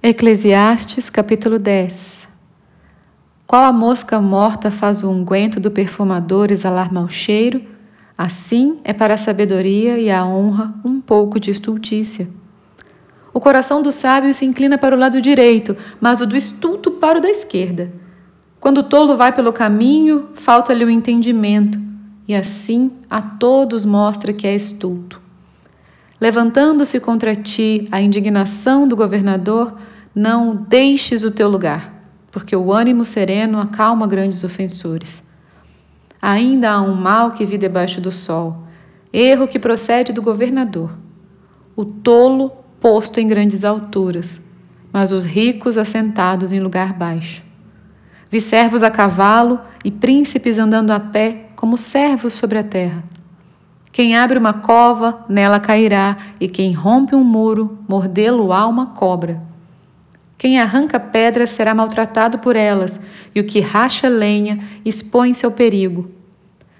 Eclesiastes capítulo 10 Qual a mosca morta faz o unguento do perfumador exalar mau cheiro, assim é para a sabedoria e a honra um pouco de estultícia. O coração do sábio se inclina para o lado direito, mas o do estulto para o da esquerda. Quando o tolo vai pelo caminho, falta-lhe o entendimento, e assim a todos mostra que é estulto. Levantando-se contra ti a indignação do governador, não deixes o teu lugar, porque o ânimo sereno acalma grandes ofensores. Ainda há um mal que vi debaixo do sol, erro que procede do governador. O tolo posto em grandes alturas, mas os ricos assentados em lugar baixo. Vi servos a cavalo e príncipes andando a pé como servos sobre a terra. Quem abre uma cova, nela cairá, e quem rompe um muro, mordê-lo-á uma cobra. Quem arranca pedras será maltratado por elas, e o que racha lenha expõe-se ao perigo.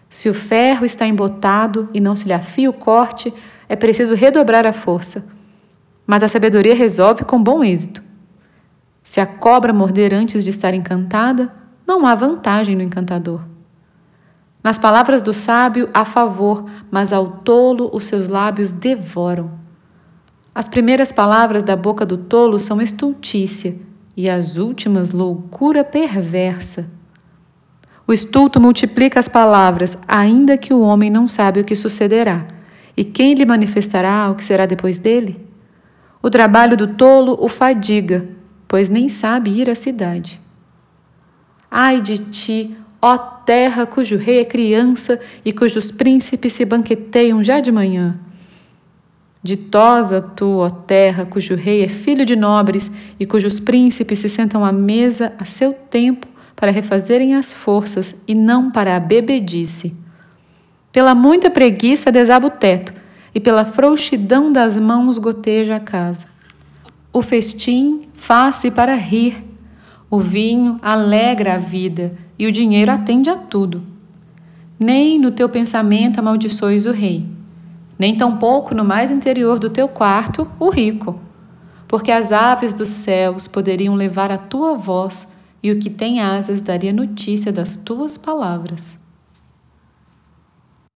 Se o ferro está embotado e não se lhe afia o corte, é preciso redobrar a força. Mas a sabedoria resolve com bom êxito. Se a cobra morder antes de estar encantada, não há vantagem no encantador. Nas palavras do sábio há favor, mas ao tolo os seus lábios devoram. As primeiras palavras da boca do tolo são estultícia, e as últimas loucura perversa. O estulto multiplica as palavras, ainda que o homem não sabe o que sucederá. E quem lhe manifestará o que será depois dele? O trabalho do tolo o fadiga, pois nem sabe ir à cidade. Ai de ti, ó terra cujo rei é criança e cujos príncipes se banqueteiam já de manhã. Ditosa tu, ó terra, cujo rei é filho de nobres e cujos príncipes se sentam à mesa a seu tempo para refazerem as forças e não para a bebedice. Pela muita preguiça desaba o teto e pela frouxidão das mãos goteja a casa. O festim faz-se para rir, o vinho alegra a vida e o dinheiro atende a tudo. Nem no teu pensamento amaldiçoes o rei, nem tampouco no mais interior do teu quarto o rico, porque as aves dos céus poderiam levar a tua voz e o que tem asas daria notícia das tuas palavras.